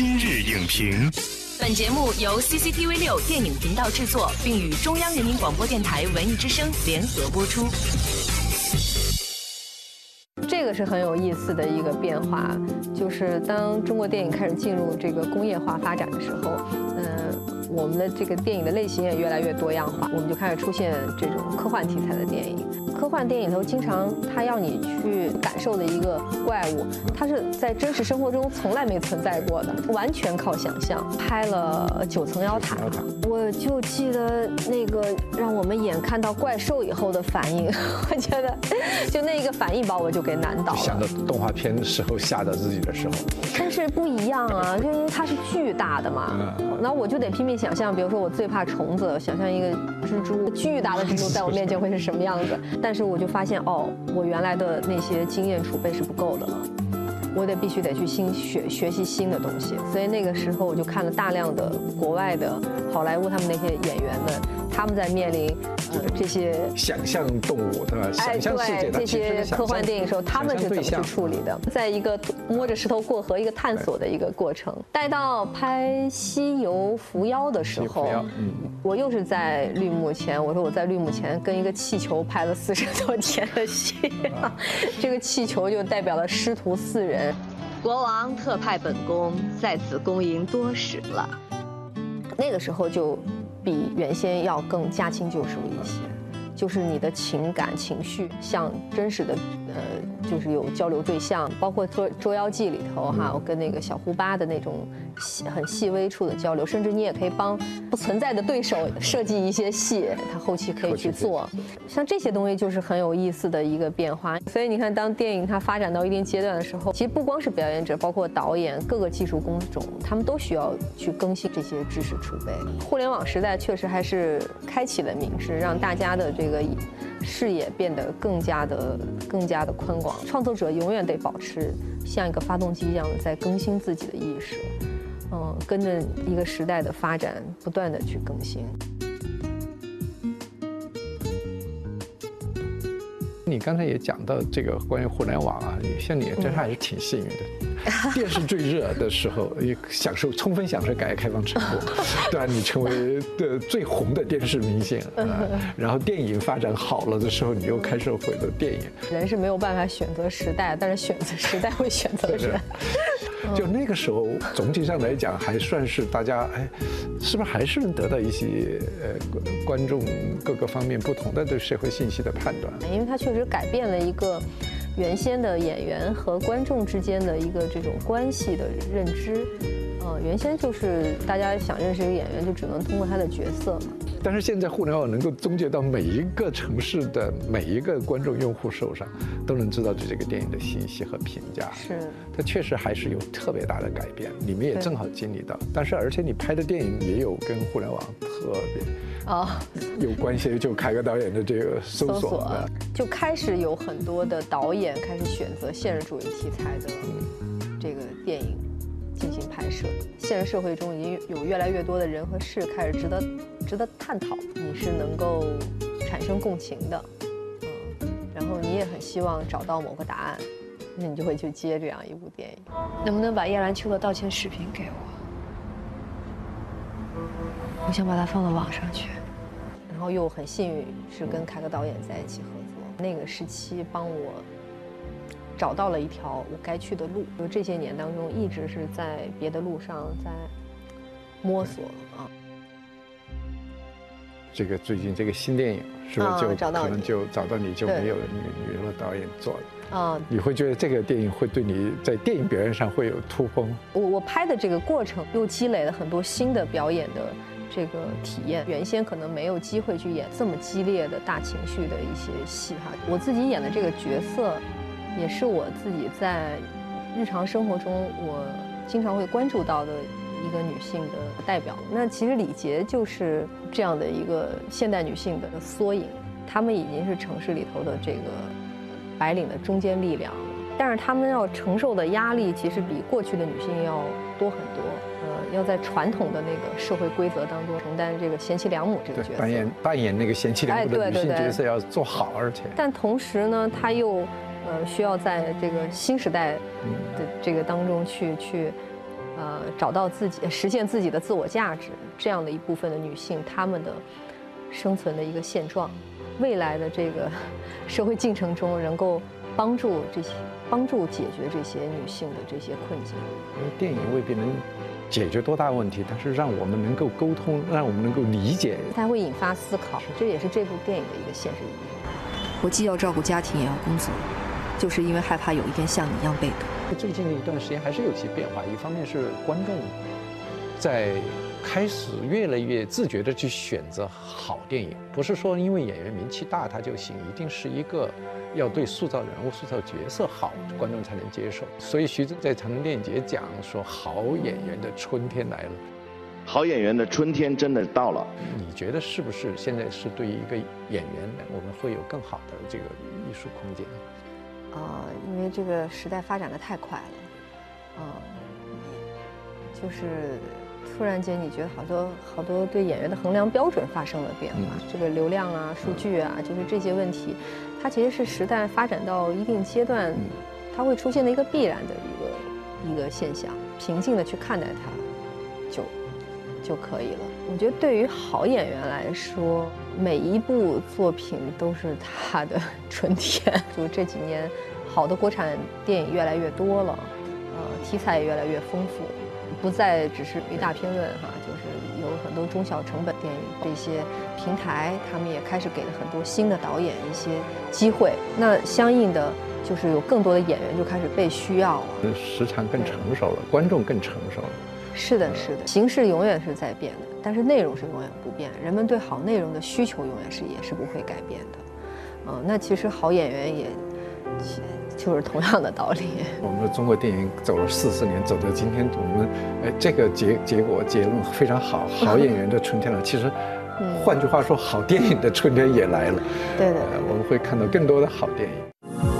今日影评，本节目由 CCTV 六电影频道制作，并与中央人民广播电台文艺之声联合播出。这个是很有意思的一个变化，就是当中国电影开始进入这个工业化发展的时候，嗯，我们的这个电影的类型也越来越多样化，我们就开始出现这种科幻题材的电影。科幻电影里头经常他要你去感受的一个怪物，它是在真实生活中从来没存在过的，完全靠想象。拍了九层妖塔，我就记得那个让我们眼看到怪兽以后的反应，我觉得就那个反应把我就给难倒了。想到动画片的时候吓到自己的时候，但是不一样啊，就因为它是巨大的嘛，然后我就得拼命想象，比如说我最怕虫子，想象一个蜘蛛，巨大的蜘蛛在我面前会是什么样子。但是我就发现，哦，我原来的那些经验储备是不够的了，我得必须得去新学学习新的东西。所以那个时候我就看了大量的国外的好莱坞他们那些演员们，他们在面临呃这些想象动物对吧？哎，想象世界的这些科幻电影的时候，他们是怎么去处理的？在一个摸着石头过河、一个探索的一个过程。待到拍《西游伏妖》的时候，嗯，我又是在绿幕前，我说我在绿幕前跟一个气球拍了四十多天的戏，这个气球就代表了师徒四人。国王特派本宫在此恭迎多时了。那个时候就比原先要更驾轻就熟一些，就是你的情感情绪像真实的，呃，就是有交流对象，包括《捉捉妖记》里头哈，我跟那个小胡巴的那种细很细微处的交流，甚至你也可以帮不存在的对手设计一些戏，他后期可以去做。像这些东西就是很有意思的一个变化。所以你看，当电影它发展到一定阶段的时候，其实不光是表演者，包括导演、各个技术工种，他们都需要去更新这些知识储备。互联网时代确实还是开启了民智，让大家的这个视野变得更加的、更加的宽广。创作者永远得保持像一个发动机一样的在更新自己的意识，嗯，跟着一个时代的发展，不断的去更新。你刚才也讲到这个关于互联网啊，像你真是还是挺幸运的。电视最热的时候，也享受充分享受改革开放成果，对吧？你成为的最红的电视明星啊。然后电影发展好了的时候，你又开始回到电影。人是没有办法选择时代，但是选择时代会选择人。就那个时候，总体上来讲，还算是大家哎，是不是还是能得到一些呃观众各个方面不同的对社会信息的判断？因为它确实改变了一个原先的演员和观众之间的一个这种关系的认知。呃，原先就是大家想认识一个演员，就只能通过他的角色嘛。但是现在互联网能够终结到每一个城市的每一个观众用户手上，都能知道对这个电影的信息和评价。是，它确实还是有特别大的改变，你们也正好经历到。但是而且你拍的电影也有跟互联网特别啊有关系，就凯歌导演的这个搜索，就开始有很多的导演开始选择现实主义题材的这个电影。进行拍摄，现实社会中已经有越来越多的人和事开始值得值得探讨，你是能够产生共情的，嗯，然后你也很希望找到某个答案，那你就会去接这样一部电影。能不能把叶兰秋的道歉视频给我？我想把它放到网上去。然后又很幸运是跟凯歌导演在一起合作，那个时期帮我。找到了一条我该去的路，就这些年当中一直是在别的路上在摸索啊。这个最近这个新电影是不是就可能就找到你就没有女女乐导演做了啊？你会觉得这个电影会对你在电影表演上会有突破吗？我我拍的这个过程又积累了很多新的表演的这个体验，原先可能没有机会去演这么激烈的大情绪的一些戏哈。我自己演的这个角色。也是我自己在日常生活中，我经常会关注到的一个女性的代表。那其实李杰就是这样的一个现代女性的缩影。她们已经是城市里头的这个白领的中坚力量，但是她们要承受的压力其实比过去的女性要多很多。呃，要在传统的那个社会规则当中承担这个贤妻良母这个角色，扮演扮演那个贤妻良母的女性角色要做好，而且但同时呢，她又。呃，需要在这个新时代的这个当中去去，呃，找到自己、实现自己的自我价值这样的一部分的女性，她们的生存的一个现状，未来的这个 社会进程中，能够帮助这些、帮助解决这些女性的这些困境。因为电影未必能解决多大问题，但是让我们能够沟通，让我们能够理解，它会引发思考，这也是这部电影的一个现实意义。我既要照顾家庭，也要工作，就是因为害怕有一天像你一样被毒。最近的一段时间还是有些变化，一方面是观众在开始越来越自觉地去选择好电影，不是说因为演员名气大他就行，一定是一个要对塑造人物、塑造角色好，观众才能接受。所以徐峥在长城电影节讲说，好演员的春天来了，好演员的春天真的到了。你觉得是不是现在是对于一个演员，我们会有更好的这个艺术空间？啊，因为这个时代发展的太快了，啊，就是突然间你觉得好多好多对演员的衡量标准发生了变化，这个流量啊、数据啊，就是这些问题，它其实是时代发展到一定阶段，它会出现的一个必然的一个一个现象，平静的去看待它，就就可以了。我觉得对于好演员来说。每一部作品都是他的春天。就这几年，好的国产电影越来越多了，呃，题材也越来越丰富，不再只是一大片论哈，就是有很多中小成本电影。这些平台他们也开始给了很多新的导演一些机会，那相应的就是有更多的演员就开始被需要了。时长更成熟了，观众更成熟了。是的，是的，形式永远是在变的，但是内容是永远不变。人们对好内容的需求永远是也是不会改变的。嗯，那其实好演员也，就是同样的道理。我们的中国电影走了四十年，走到今天，我们哎，这个结结果结论非常好，好演员的春天了。其实，换句话说，好电影的春天也来了。对的，我们会看到更多的好电影。